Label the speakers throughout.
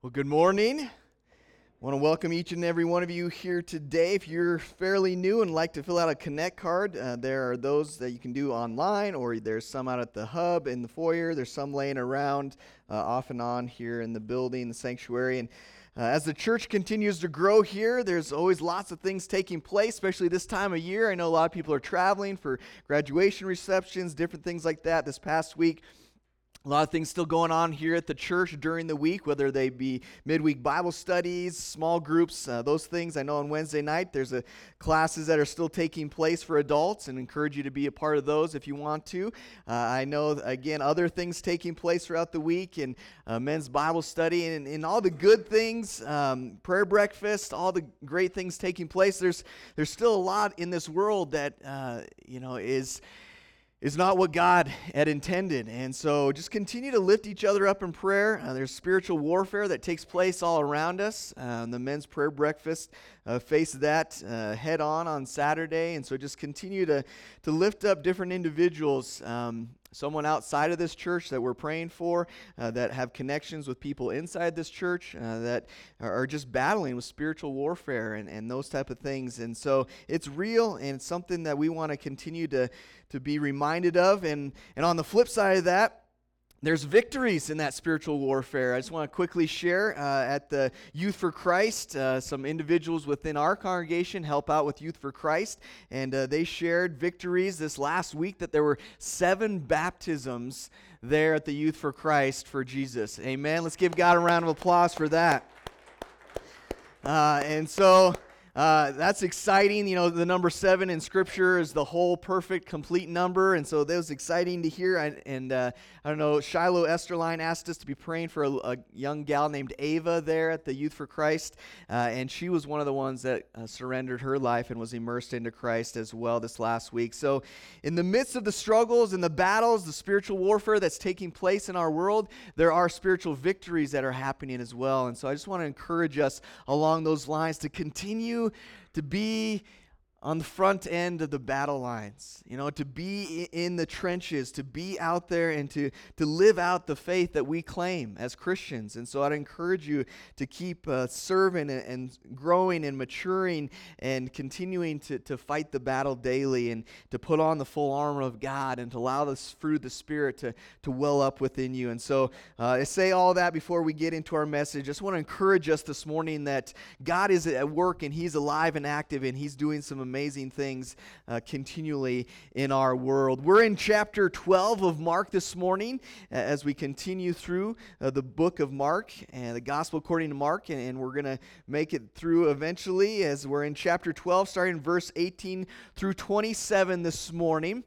Speaker 1: Well, good morning. I want to welcome each and every one of you here today. If you're fairly new and like to fill out a Connect card, uh, there are those that you can do online, or there's some out at the hub in the foyer. There's some laying around uh, off and on here in the building, the sanctuary. And uh, as the church continues to grow here, there's always lots of things taking place, especially this time of year. I know a lot of people are traveling for graduation receptions, different things like that. This past week, a lot of things still going on here at the church during the week, whether they be midweek Bible studies, small groups, uh, those things. I know on Wednesday night there's a classes that are still taking place for adults, and encourage you to be a part of those if you want to. Uh, I know again other things taking place throughout the week, and uh, men's Bible study, and, and all the good things, um, prayer breakfast, all the great things taking place. There's there's still a lot in this world that uh, you know is is not what God had intended. And so just continue to lift each other up in prayer. Uh, there's spiritual warfare that takes place all around us. Uh, the men's prayer breakfast uh, face that uh, head on on Saturday. And so just continue to, to lift up different individuals um, someone outside of this church that we're praying for uh, that have connections with people inside this church uh, that are just battling with spiritual warfare and, and those type of things. And so it's real and it's something that we want to continue to, to be reminded of. And, and on the flip side of that there's victories in that spiritual warfare. I just want to quickly share uh, at the Youth for Christ, uh, some individuals within our congregation help out with Youth for Christ, and uh, they shared victories this last week that there were seven baptisms there at the Youth for Christ for Jesus. Amen. Let's give God a round of applause for that. Uh, and so uh, that's exciting. You know, the number seven in Scripture is the whole perfect, complete number. And so that was exciting to hear. I, and uh, I don't know, Shiloh Esterline asked us to be praying for a, a, young gal named Ava there at the Youth for Christ. Uh, and she was one of the ones that uh, surrendered her life and was immersed into Christ as well this last week. So, in the midst of the struggles and the battles, the spiritual warfare that's taking place in our world, there are spiritual victories that are happening as well. And so I just want to encourage us along those lines to continue to be on the front end of the battle lines, you know, to be in the trenches, to be out there and to, to live out the faith that we claim as Christians. And so I'd encourage you to keep uh, serving and, growing and maturing and continuing to, to fight the battle daily and to put on the full armor of God and to allow the fruit of the Spirit to, to well up within you. And so uh, I say all that before we get into our message. I just want to encourage us this morning that God is at work and He's alive and active and He's doing some amazing things uh, continually in our world. We're in chapter 12 of Mark this morning as we continue through uh, the book of Mark and the gospel according to Mark, and, and we're going to make it through eventually as we're in chapter 12, starting verse 18 through 27 this morning.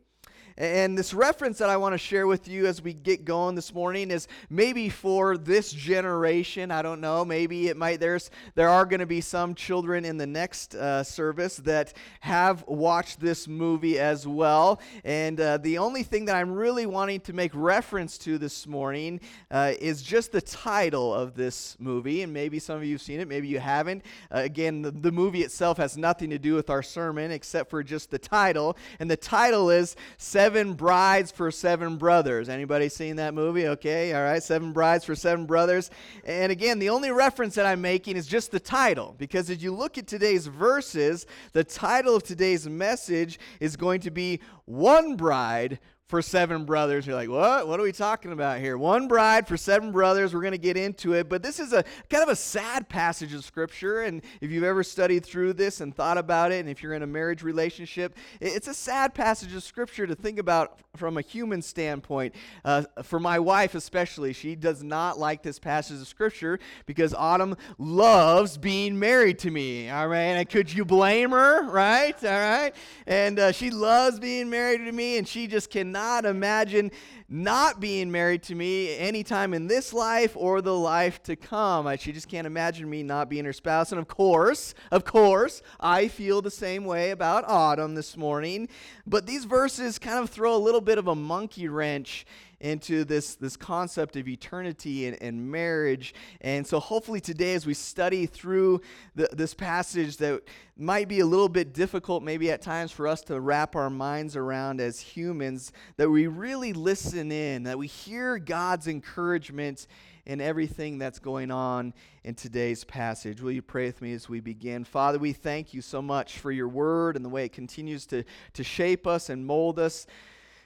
Speaker 1: And this reference that I want to share with you as we get going this morning is maybe for this generation. I don't know. Maybe it might. There's there are going to be some children in the next uh, service that have watched this movie as well. And uh, the only thing that I'm really wanting to make reference to this morning uh, is just the title of this movie. And maybe some of you have seen it. Maybe you haven't. Uh, again, the, the movie itself has nothing to do with our sermon except for just the title. And the title is. Seven Brides for Seven Brothers. Anybody seen that movie? Okay, all right. Seven Brides for Seven Brothers. And again, the only reference that I'm making is just the title, because as you look at today's verses, the title of today's message is going to be One Bride for seven brothers. You're like, what? What are we talking about here? One bride for seven brothers. We're going to get into it. But this is a kind of a sad passage of scripture. And if you've ever studied through this and thought about it, and if you're in a marriage relationship, it's a sad passage of scripture to think about from a human standpoint. Uh, for my wife, especially, she does not like this passage of scripture because Autumn loves being married to me. All right. And could you blame her? Right? All right. And uh, she loves being married to me, and she just cannot cannot imagine not being married to me anytime in this life or the life to come. She just can't imagine me not being her spouse. And of course, of course, I feel the same way about Autumn this morning. But these verses kind of throw a little bit of a monkey wrench into this, this concept of eternity and, and marriage. And so, hopefully, today, as we study through the, this passage that might be a little bit difficult, maybe at times, for us to wrap our minds around as humans, that we really listen in, that we hear God's encouragement in everything that's going on in today's passage. Will you pray with me as we begin? Father, we thank you so much for your word and the way it continues to, to shape us and mold us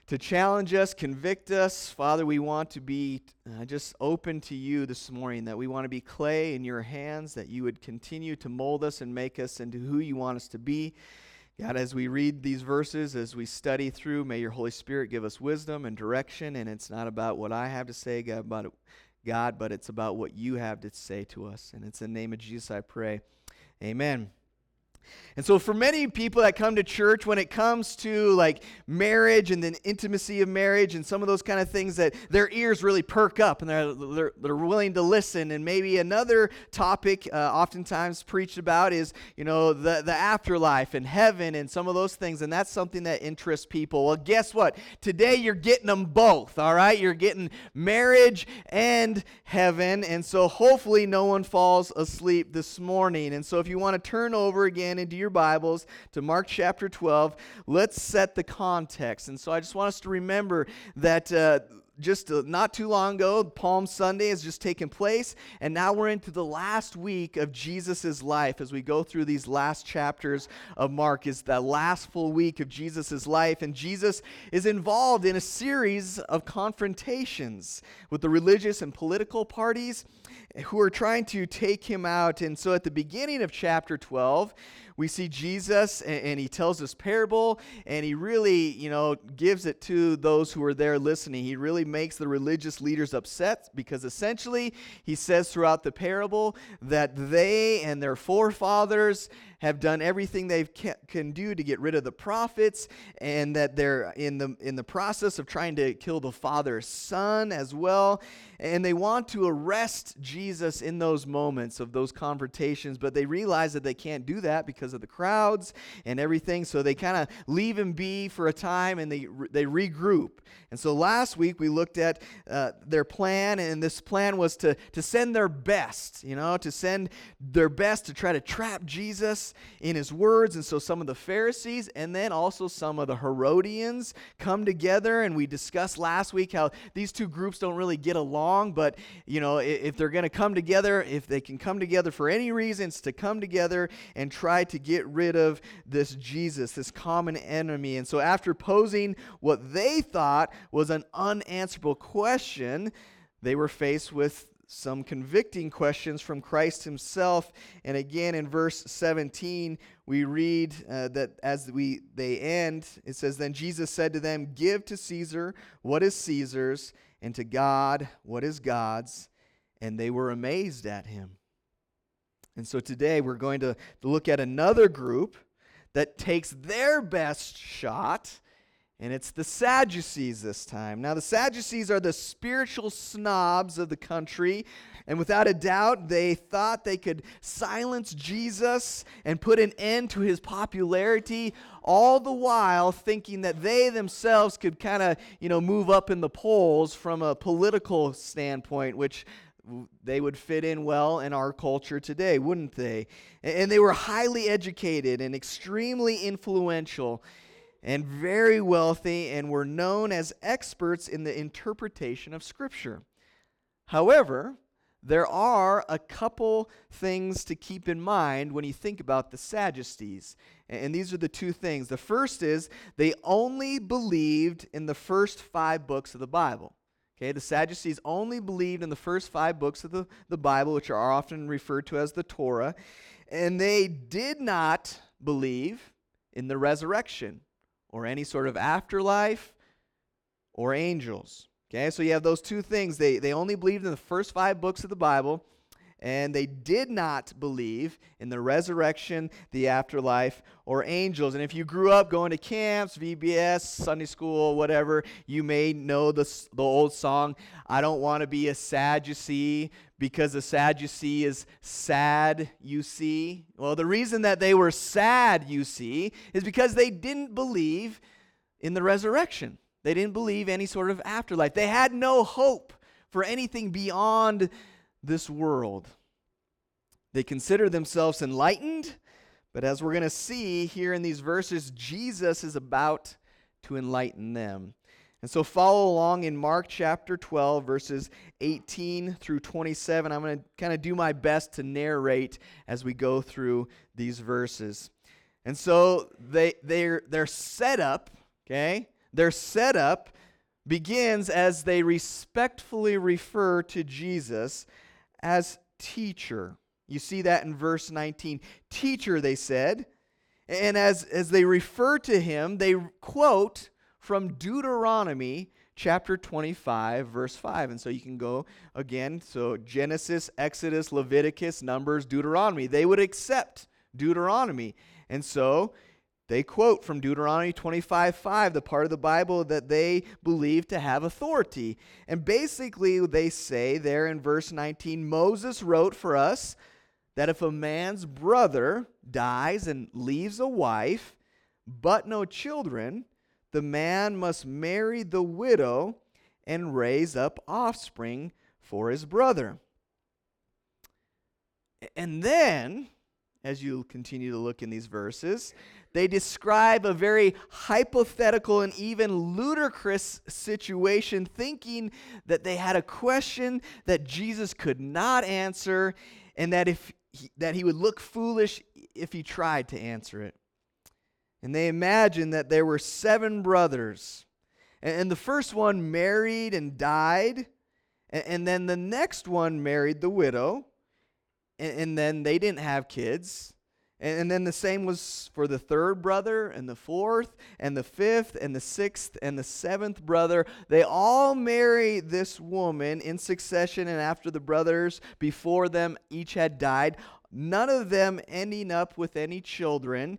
Speaker 1: to challenge us, convict us. Father, we want to be uh, just open to you this morning, that we want to be clay in your hands, that you would continue to mold us and make us into who you want us to be. God, as we read these verses, as we study through, may your Holy Spirit give us wisdom and direction. And it's not about what I have to say, God, about God, but it's about what you have to say to us. And it's in the name of Jesus I pray. Amen. And so, for many people that come to church, when it comes to like marriage and the intimacy of marriage and some of those kind of things, that their ears really perk up and they're, they're, they're willing to listen. And maybe another topic, uh, oftentimes preached about, is you know the the afterlife and heaven and some of those things. And that's something that interests people. Well, guess what? Today you're getting them both. All right, you're getting marriage and heaven. And so, hopefully, no one falls asleep this morning. And so, if you want to turn over again into your Bibles to Mark chapter 12, let's set the context. And so I just want us to remember that. Uh, just uh, not too long ago, Palm Sunday has just taken place, and now we're into the last week of Jesus' life as we go through these last chapters of Mark. Is the last full week of Jesus' life, and Jesus is involved in a series of confrontations with the religious and political parties who are trying to take him out. And so at the beginning of chapter 12, we see Jesus and, and, he tells this parable and he really, you know, gives it to those who are there listening. He really makes the religious leaders upset because essentially he says throughout the parable that they and their forefathers have done everything they can do to get rid of the prophets and that they're in the in the process of trying to kill the father's son as well. And they want to arrest Jesus in those moments of those confrontations but they realize that they can't do that because of the crowds and everything. So they kind of leave him be for a time and they they regroup. And so last week we looked at uh, their plan and this plan was to to send their best you know to send their best to try to trap Jesus in his words. And so some of the Pharisees and then also some of the Herodians come together. And we discussed last week how these two groups don't really get along. But, you know, if they're going to come together, if they can come together for any reasons to come together and try to get rid of this Jesus, this common enemy. And so after posing what they thought was an unanswerable question, they were faced with some convicting questions from Christ himself. And again, in verse 17, we read uh, that as we they end, it says, Then Jesus said to them, Give to Caesar what is Caesar's, and to God what is God's. And they were amazed at him. And so today we're going to look at another group that takes their best shot and it's the Sadducees this time. Now, the Sadducees are the spiritual snobs of the country. And without a doubt, they thought they could silence Jesus and put an end to his popularity, all the while thinking that they themselves could kind of, you know, move up in the polls from a political standpoint, which they would fit in well in our culture today, wouldn't they? And they were highly educated and extremely influential and very wealthy and were known as experts in the interpretation of Scripture. However, there are a couple things to keep in mind when you think about the Sadducees. And these are the two things. The first is they only believed in the first five books of the Bible. Okay, the Sadducees only believed in the first five books of the, the Bible, which are often referred to as the Torah. And they did not believe in the resurrection or any sort of afterlife or angels. Okay, so you have those two things. They, they only believed in the first five books of the Bible, and they did not believe in the resurrection, the afterlife, or angels. And if you grew up going to camps, VBS, Sunday school, whatever, you may know the, the old song, I don't want to be a Sadducee because a Sadducee is sad, you see. Well, the reason that they were sad, you see, is because they didn't believe in the resurrection. They didn't believe any sort of afterlife. They had no hope for anything beyond this world. They consider themselves enlightened, but as we're going to see here in these verses, Jesus is about to enlighten them. And so follow along in Mark chapter 12, verses 18 through 27. I'm going to kind of do my best to narrate as we go through these verses. And so they, they're, their setup, okay, their setup begins as they respectfully refer to Jesus as teacher. You see that in verse 19. Teacher, they said. And as, as they refer to him, they quote from Deuteronomy chapter 25, verse 5. And so you can go again. So Genesis, Exodus, Leviticus, Numbers, Deuteronomy. They would accept Deuteronomy. And so they quote from Deuteronomy 25 5, the part of the Bible that they believe to have authority. And basically, they say there in verse 19 Moses wrote for us that if a man's brother dies and leaves a wife, but no children, the man must marry the widow and raise up offspring for his brother. And then, as you continue to look in these verses, they describe a very hypothetical and even ludicrous situation, thinking that they had a question that Jesus could not answer, and that if he, that he would look foolish if he tried to answer it. And they imagined that there were seven brothers. And, the first one married and died. And, then the next one married the widow. And, and then they didn't have kids. And, then the same was for the third brother, and the fourth, and the fifth, and the sixth, and the seventh brother. They all marry this woman in succession, and after the brothers before them each had died, none of them ending up with any children.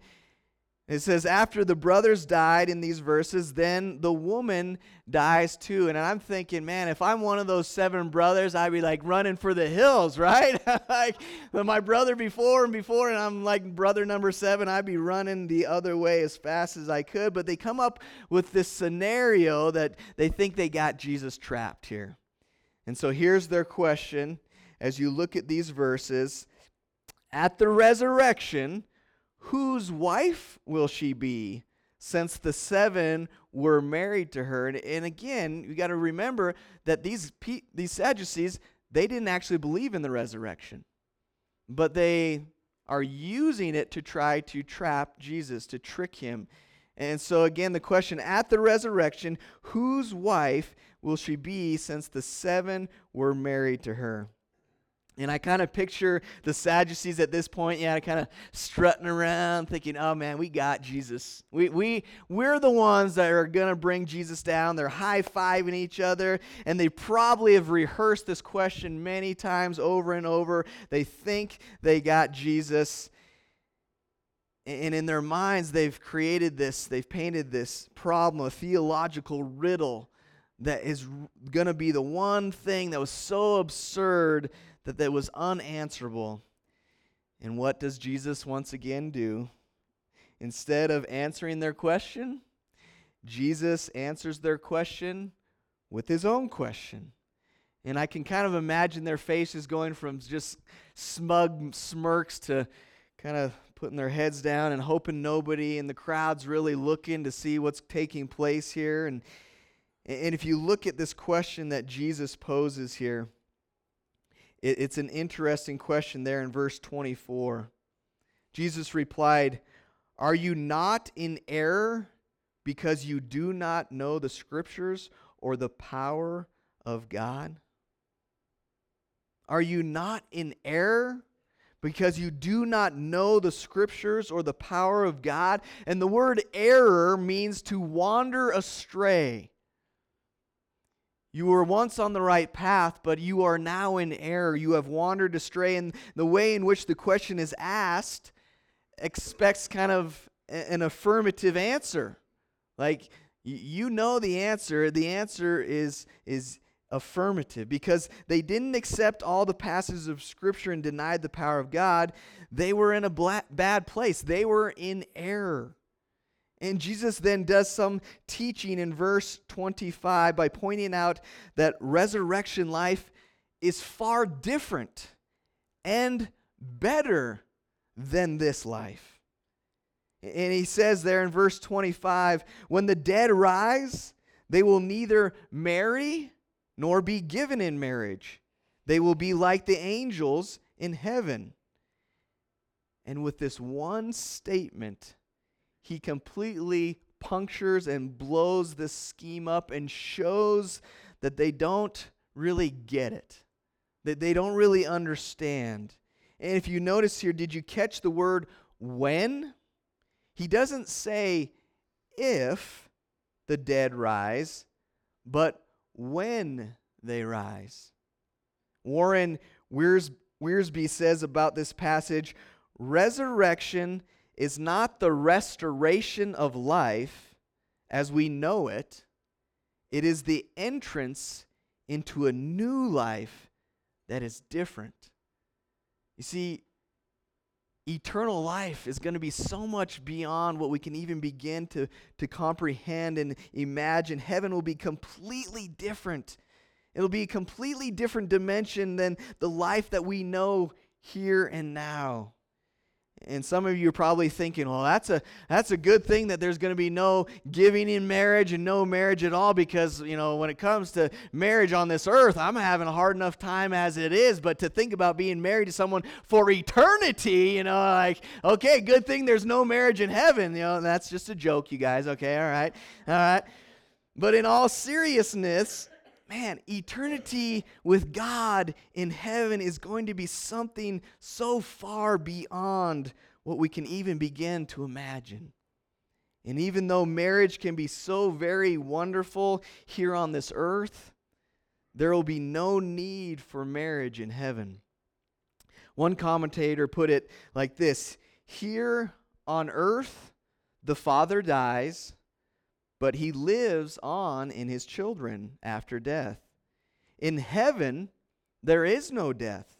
Speaker 1: It says, after the brothers died in these verses, then the woman dies too. And I'm thinking, man, if I'm one of those seven brothers, I'd be like running for the hills, right? like my brother before and before, and I'm like brother number seven, I'd be running the other way as fast as I could. But they come up with this scenario that they think they got Jesus trapped here. And so here's their question as you look at these verses. At the resurrection, whose wife will she be? Since the seven were married to her. And, and again, you got to remember that these, these Sadducees, they didn't actually believe in the resurrection, but they are using it to try to trap Jesus, to trick him. And so, again, the question at the resurrection whose wife will she be since the seven were married to her? And I kind of picture the Sadducees at this point, yeah, kind of strutting around, thinking, oh man, we got Jesus. We, we, we're the ones that are going to bring Jesus down. They're high fiving each other, and they probably have rehearsed this question many times over and over. They think they got Jesus. And in their minds, they've created this, they've painted this problem, a theological riddle that is going to be the one thing that was so absurd that that was unanswerable. And what does Jesus once again do? Instead of answering their question, Jesus answers their question with his own question. And I can kind of imagine their faces going from just smug smirks to kind of putting their heads down and hoping nobody in the crowd's really looking to see what's taking place here. And, and if you look at this question that Jesus poses here, it, it's an interesting question there in verse 24. Jesus replied, Are you not in error because you do not know the scriptures or the power of God? Are you not in error because you do not know the scriptures or the power of God? And the word error means to wander astray. You were once on the right path, but you are now in error. You have wandered astray. And the way in which the question is asked expects kind of an affirmative answer. Like, you know the answer. The answer is, is affirmative because they didn't accept all the passages of Scripture and denied the power of God. They were in a bad place, they were in error. And Jesus then does some teaching in verse 25 by pointing out that resurrection life is far different and better than this life. And he says there in verse 25 when the dead rise, They will neither marry nor be given in marriage. They will be like the angels in heaven. And with this one statement, he completely punctures and blows this scheme up and shows that they don't really get it, that they don't really understand. And if you notice here, did you catch the word when? He doesn't say if the dead rise, but when they rise. Warren Wiersbe Wiersbe says about this passage resurrection is not the restoration of life as we know it, it is the entrance into a new life that is different. You see, eternal life is going to be so much beyond what we can even begin to, to comprehend and imagine. Heaven will be completely different. It'll be a completely different dimension than the life that we know here and now. And some of you are probably thinking, well, that's a that's a good thing that there's going to be no giving in marriage and no marriage at all because, you know, when it comes to marriage on this earth, I'm having a hard enough time as it is, but to think about being married to someone for eternity, you know, like, okay, good thing there's no marriage in heaven, you know, that's just a joke, you guys, okay? All right. All right. But in all seriousness, man, eternity with God in heaven is going to be something so far beyond what we can even begin to imagine. And even though marriage can be so very wonderful here on this earth, there will be no need for marriage in heaven. One commentator put it like this Here on earth, the father dies but he lives on in his children after death. In heaven, there is no death,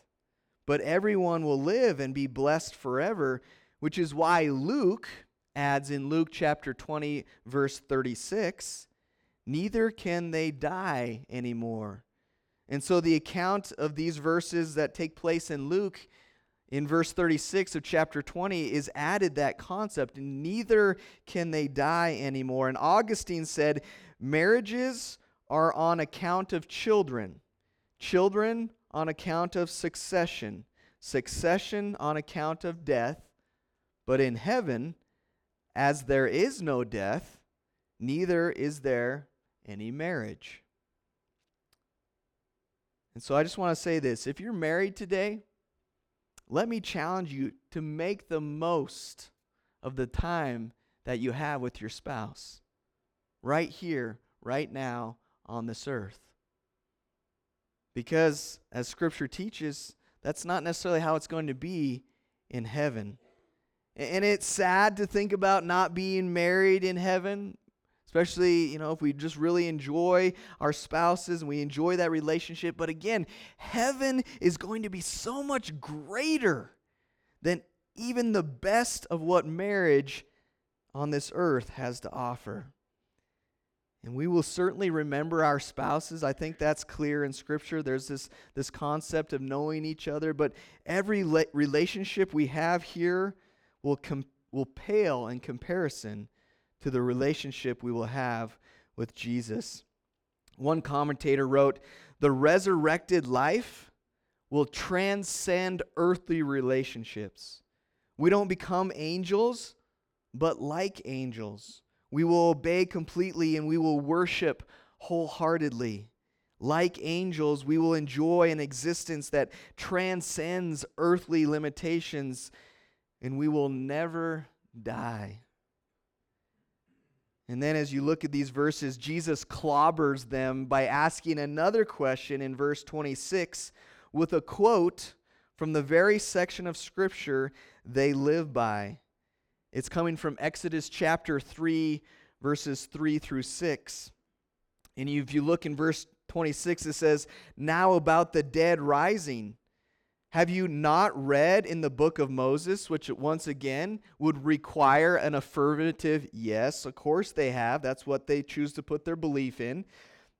Speaker 1: but everyone will live and be blessed forever, which is why Luke adds in Luke chapter 20, verse 36 neither can they die anymore. And so the account of these verses that take place in Luke in verse 36 of chapter 20 is added that concept neither can they die anymore. And augustine said marriages are on account of children children on account of succession succession on account of death. But in heaven as there is no death neither is there any marriage. And so i just want to say this if you're married today let me challenge you to make the most of the time that you have with your spouse right here, right now on this earth. Because, as Scripture teaches, that's not necessarily how it's going to be in heaven. And it's sad to think about not being married in heaven especially you know if we just really enjoy our spouses and we enjoy that relationship. But again heaven is going to be so much greater than even the best of what marriage on this earth has to offer. And we will certainly remember our spouses. I think that's clear in scripture. There's this this concept of knowing each other. But every la- relationship we have here will com- will pale in comparison to the relationship we will have with Jesus. One commentator wrote, The resurrected life will transcend earthly relationships. We don't become angels, but like angels. We will obey completely and we will worship wholeheartedly. Like angels, we will enjoy an existence that transcends earthly limitations and we will never die. And then as you look at these verses, Jesus clobbers them by asking another question in verse 26 with a quote from the very section of Scripture they live by. It's coming from Exodus chapter 3, verses 3 through 6. And if you look in verse 26, it says, Now about the dead rising. Have you not read in the book of Moses, which once again would require an affirmative yes? Of course they have. That's what they choose to put their belief in.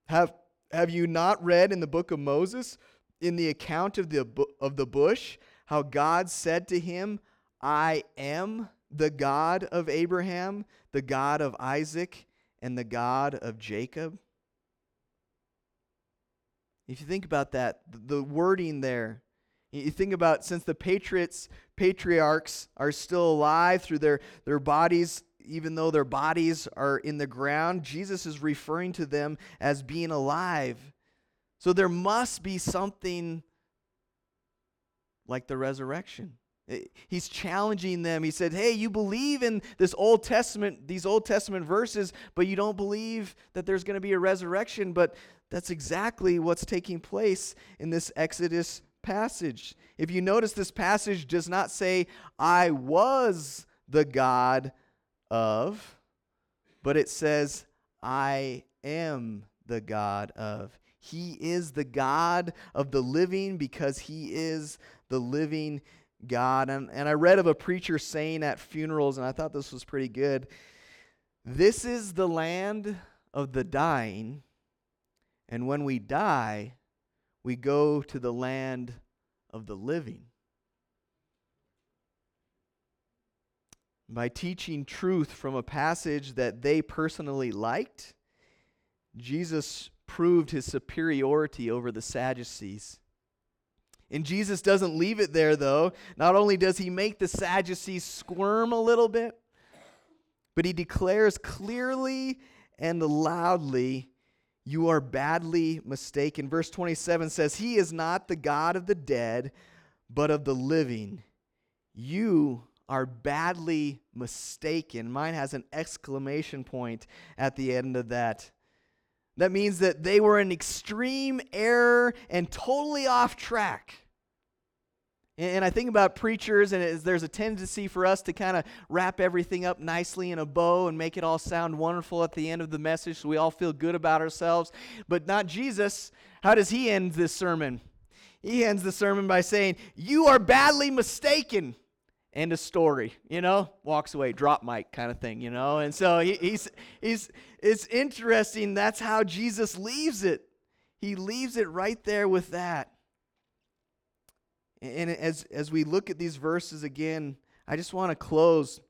Speaker 1: Have, have you not read in the book of Moses, in the account of the, of the bush, how God said to him, I am the God of Abraham, the God of Isaac, and the God of Jacob? If you think about that, the wording there, you think about since the patriots, patriarchs are still alive through their, their bodies, even though their bodies are in the ground, Jesus is referring to them as being alive. So there must be something like the resurrection. Eh, he's challenging them. He said, Hey, you believe in this Old Testament, these Old Testament verses, but you don't believe that there's going to be a resurrection. But that's exactly what's taking place in this Exodus passage. If you notice, this passage does not say, I was the God of, but it says, I am the God of. He is the God of the living because he is the living God. And, and I read of a preacher saying at funerals, and I thought this was pretty good. This is the land of the dying, and when we die, we go to the land of the living. By teaching truth from a passage that they personally liked, Jesus proved his superiority over the Sadducees. And Jesus doesn't leave it there, though. Not only does he make the Sadducees squirm a little bit, but he declares clearly and loudly, You are badly mistaken. Verse 27 says, He is not the God of the dead, but of the living. You are badly mistaken. Mine has an exclamation point at the end of that. That means that they were in extreme error and totally off track. And I think about preachers, and there's a tendency for us to kind of wrap everything up nicely in a bow and make it all sound wonderful at the end of the message so we all feel good about ourselves. But not Jesus. How does he end this sermon? He ends the sermon by saying, You are badly mistaken. End of story, you know, walks away, drop mic kind of thing, you know. And so he, he's, he's, it's interesting. That's how Jesus leaves it. He leaves it right there with that. And as, as we look at these verses again, I just want to close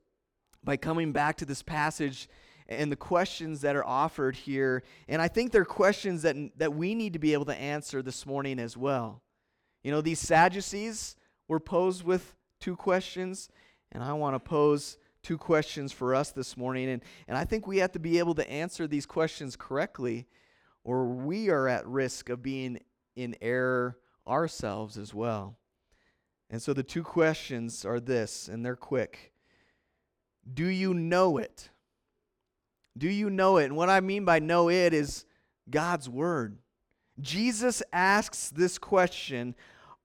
Speaker 1: by coming back to this passage and the questions that are offered here. And I think they're questions that, that we need to be able to answer this morning as well. You know, these Sadducees were posed with two questions, and I want to pose two questions for us this morning. And, and I think we have to be able to answer these questions correctly, or we are at risk of being in error ourselves as well. And so the two questions are this, and they're quick. Do you know it? Do you know it? And what I mean by know it is God's Word. Jesus asks this question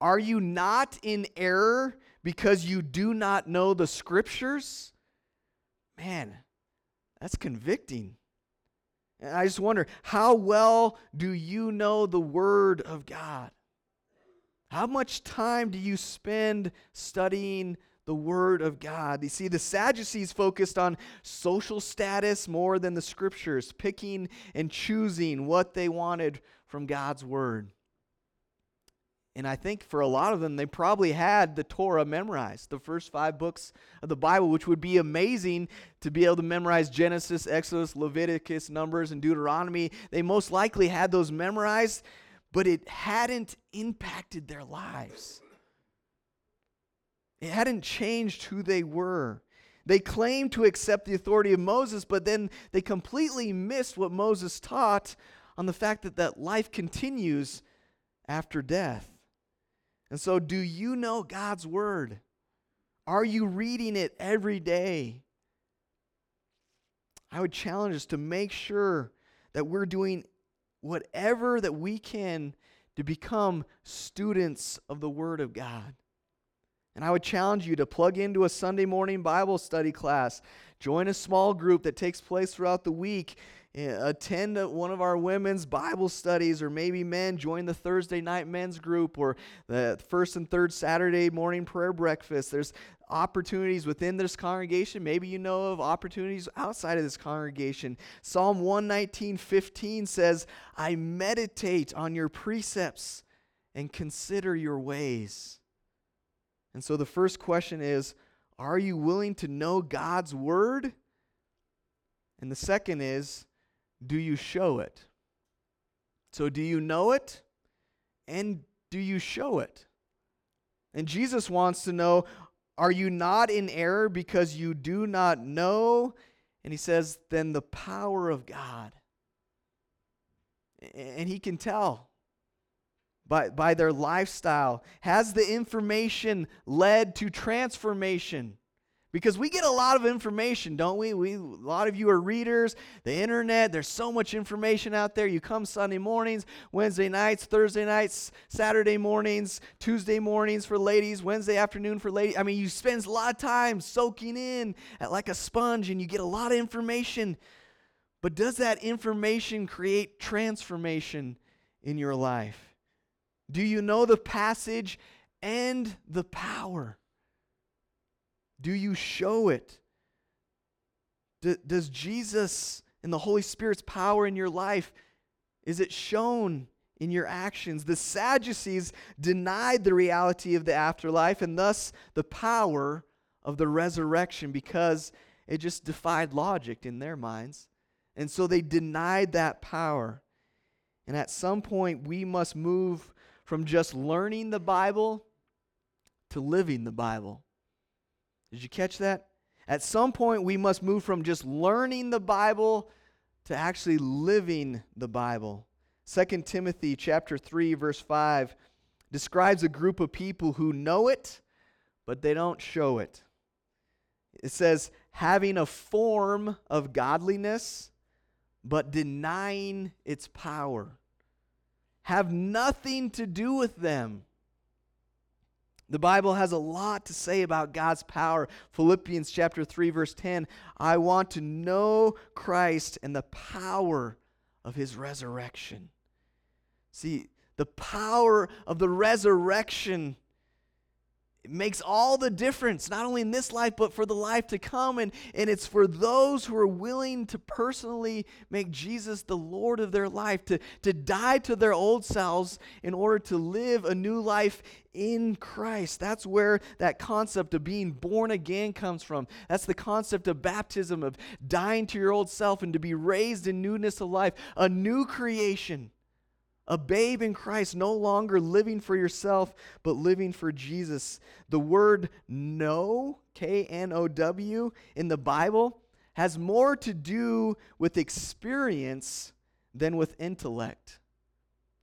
Speaker 1: Are you not in error because you do not know the scriptures? Man, that's convicting. And I just wonder, how well do you know the Word of God? How much time do you spend studying the Word of God? You see, the Sadducees focused on social status more than the Scriptures, picking and choosing what they wanted from God's Word. And I think for a lot of them, they probably had the Torah memorized, the first five books of the Bible, which would be amazing to be able to memorize Genesis, Exodus, Leviticus, Numbers, and Deuteronomy. They most likely had those memorized, but it hadn't impacted their lives. It hadn't changed who they were. They claimed to accept the authority of Moses, but then they completely missed what Moses taught on the fact that, that life continues after death. And so, do you know God's word? Are you reading it every day? I would challenge us to make sure that we're doing whatever that we can to become students of the Word of God. And I would challenge you to plug into a Sunday morning Bible study class, join a small group that takes place throughout the week, Uh, attend one of our women's Bible studies, or maybe men join the Thursday night men's group or the first and third Saturday morning prayer breakfast. There's opportunities within this congregation. Maybe you know of opportunities outside of this congregation. Psalm 119 15 says, I meditate on your precepts and consider your ways. And so the first question is Are you willing to know God's word? And the second is do you show it? So, do you know it? And do you show it? And Jesus wants to know are you not in error because you do not know? And he says, then the power of God. And he can tell by, by their lifestyle. Has the information led to transformation? Because we get a lot of information, don't we? we? A lot of you are readers, the internet, there's so much information out there. You come Sunday mornings, Wednesday nights, Thursday nights, Saturday mornings, Tuesday mornings for ladies, Wednesday afternoon for ladies. I mean, you spend a lot of time soaking in like a sponge and you get a lot of information. But does that information create transformation in your life? Do you know the passage and the power? Do you show it? does Jesus and the Holy Spirit's power in your life, is it shown in your actions? The Sadducees denied the reality of the afterlife and thus the power of the resurrection because it just defied logic in their minds. And so they denied that power. And at some point, we must move from just learning the Bible to living the Bible. Did you catch that? At some point, we must move from just learning the Bible to actually living the Bible. 2 Timothy chapter 3 verse 5 describes a group of people who know it but they don't show it. It says having a form of godliness but denying its power. Have nothing to do with them. The Bible has a lot to say about God's power. Philippians chapter 3 verse 10, I want to know Christ and the power of his resurrection. See, the power of the resurrection it makes all the difference, not only in this life, but for the life to come. And, and it's for those who are willing to personally make Jesus the Lord of their life, to, to die to their old selves in order to live a new life in Christ. That's where that concept of being born again comes from. That's the concept of baptism, of dying to your old self and to be raised in newness of life, a new creation a babe in Christ, no longer living for yourself, but living for Jesus. The word know, K N O W, in the Bible has more to do with experience than with intellect.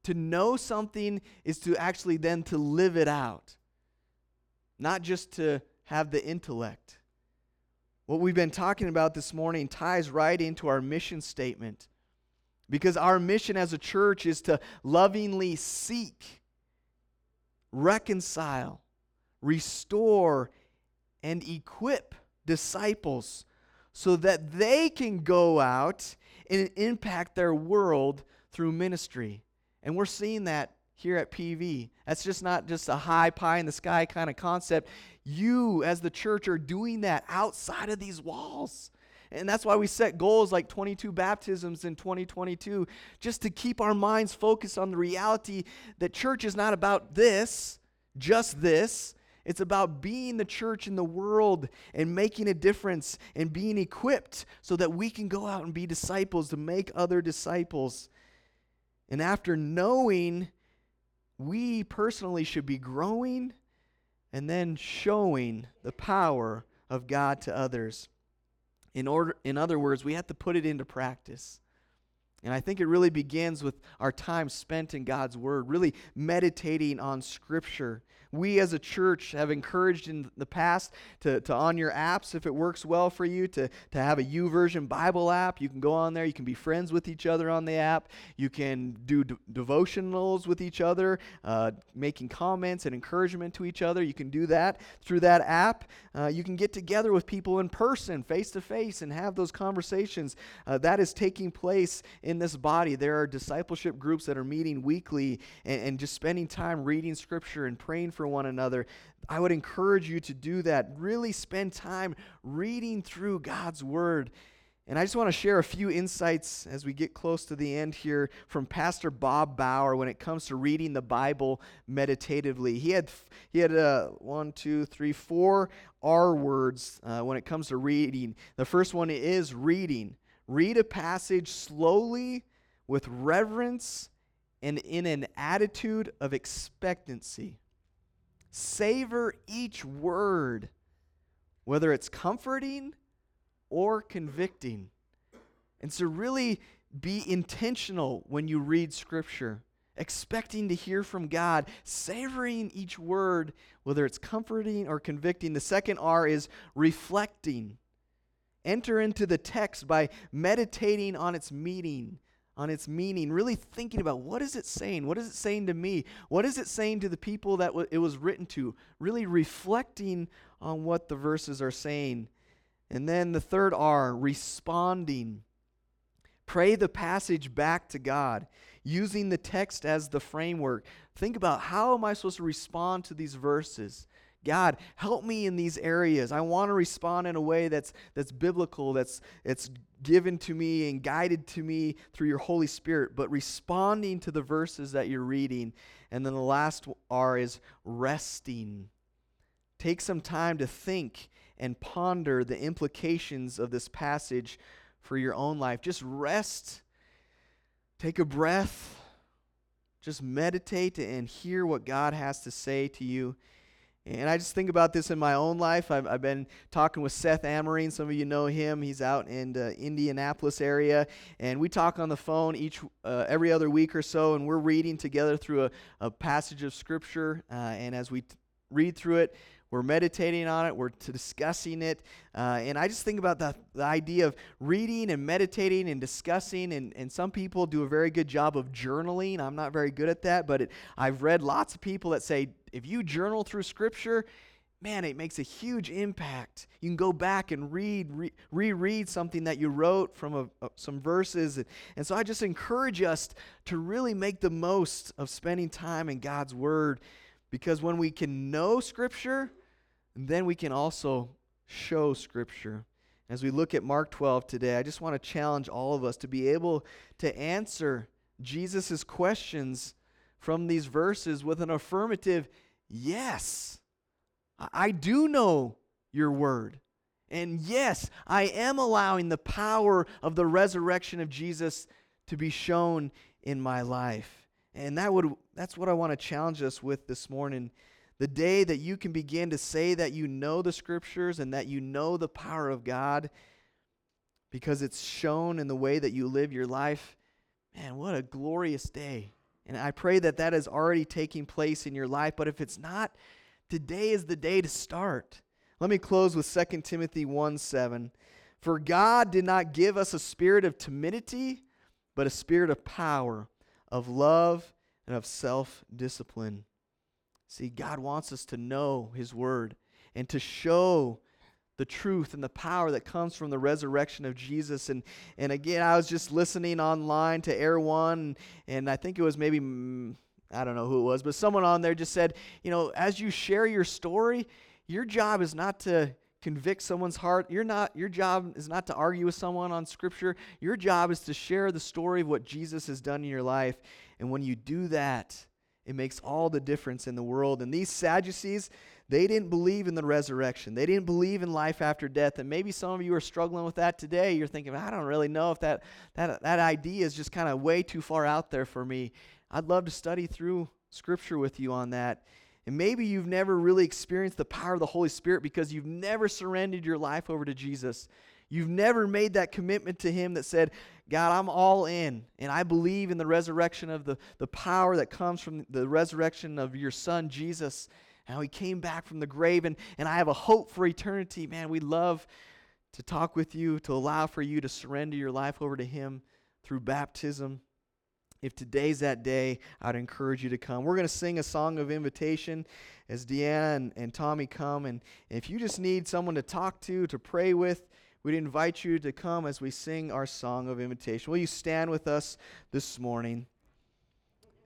Speaker 1: To know something is to actually then to live it out, not just to have the intellect. What we've been talking about this morning ties right into our mission statement because our mission as a church is to lovingly seek, reconcile, restore, and equip disciples so that they can go out and impact their world through ministry. And we're seeing that here at PV. That's just not just a high pie in the sky kind of concept. You, as the church, are doing that outside of these walls. And that's why we set goals like 22 baptisms in 2022, just to keep our minds focused on the reality that church is not about this, just this. It's about being the church in the world and making a difference and being equipped so that we can go out and be disciples to make other disciples. And after knowing, we personally should be growing and then showing the power of God to others. In, order, in other words, we have to put it into practice. And I think it really begins with our time spent in God's Word, really meditating on Scripture we as a church have encouraged in the past to, to on your apps, if it works well for you, to, to have a YouVersion Bible app. You can go on there. You can be friends with each other on the app. You can do de- devotionals with each other, uh, making comments and encouragement to each other. You can do that through that app. Uh, you can get together with people in person, face to face, and have those conversations. Uh, that is taking place in this body. There are discipleship groups that are meeting weekly and, and just spending time reading Scripture and praying for one another, I would encourage you to do that. Really spend time reading through God's Word. And I just want to share a few insights as we get close to the end here from Pastor Bob Bauer when it comes to reading the Bible meditatively. He had he had uh, one, two, three, four R words uh, when it comes to reading. The first one is reading read a passage slowly with reverence and in an attitude of expectancy. Savor each word, whether it's comforting or convicting. And so, really be intentional when you read Scripture, expecting to hear from God, savoring each word, whether it's comforting or convicting. The second R is reflecting. Enter into the text by meditating on its meaning on its meaning, really thinking about what is it saying? What is it saying to me? What is it saying to the people that w- it was written to? Really reflecting on what the verses are saying. And then the third R, responding. Pray the passage back to God using the text as the framework. Think about how am I supposed to respond to these verses? God, help me in these areas. I want to respond in a way that's that's biblical, that's it's given to me and guided to me through your Holy Spirit, but responding to the verses that you're reading. And then the last R is resting. Take some time to think and ponder the implications of this passage for your own life. Just rest. Take a breath. Just meditate and hear what God has to say to you and I just think about this in my own life. I've, I've been talking with Seth Amarine. Some of you know him. He's out in the Indianapolis area. And we talk on the phone each uh, every other week or so, and we're reading together through a, a passage of Scripture. Uh, and as we t- read through it, we're meditating on it, we're discussing it. Uh, and I just think about the, the idea of reading and meditating and discussing. And, and some people do a very good job of journaling. I'm not very good at that, but it, I've read lots of people that say if you journal through Scripture, man, it makes a huge impact. You can go back and read, re- reread something that you wrote from a, a, some verses. And so I just encourage us to really make the most of spending time in God's Word because when we can know Scripture, then we can also show Scripture. As we look at Mark 12 today, I just want to challenge all of us to be able to answer Jesus' questions from these verses with an affirmative yes. I do know your word. And yes, I am allowing the power of the resurrection of Jesus to be shown in my life. And that would that's what I want to challenge us with this morning the day that you can begin to say that you know the scriptures and that you know the power of God because it's shown in the way that you live your life, man, what a glorious day. And I pray that that is already taking place in your life. But if it's not, today is the day to start. Let me close with 2 Timothy 1 7. For God did not give us a spirit of timidity, but a spirit of power, of love, and of self discipline. See, God wants us to know His Word and to show the truth and the power that comes from the resurrection of Jesus. And, and again, I was just listening online to Air One, and I think it was maybe, mm, I don't know who it was, but someone on there just said, you know, as you share your story, your job is not to convict someone's heart. You're not, your job is not to argue with someone on Scripture. Your job is to share the story of what Jesus has done in your life. And when you do that, it makes all the difference in the world. And these Sadducees, they didn't believe in the resurrection. They didn't believe in life after death. And maybe some of you are struggling with that today. You're thinking, I don't really know if that, that, that idea is just kind of way too far out there for me. I'd love to study through Scripture with you on that. And maybe you've never really experienced the power of the Holy Spirit because you've never surrendered your life over to Jesus. You've never made that commitment to Him that said, God, I'm all in, and I believe in the resurrection of the, the power that comes from the resurrection of your son, Jesus, how he came back from the grave, and, and I have a hope for eternity. Man, we love to talk with you, to allow for you to surrender your life over to him through baptism. If today's that day, I'd encourage you to come. We're going to sing a song of invitation as Deanna and, and Tommy come. And if you just need someone to talk to, to pray with, we'd invite you to come as we sing our song of invitation. Will you stand with us this morning?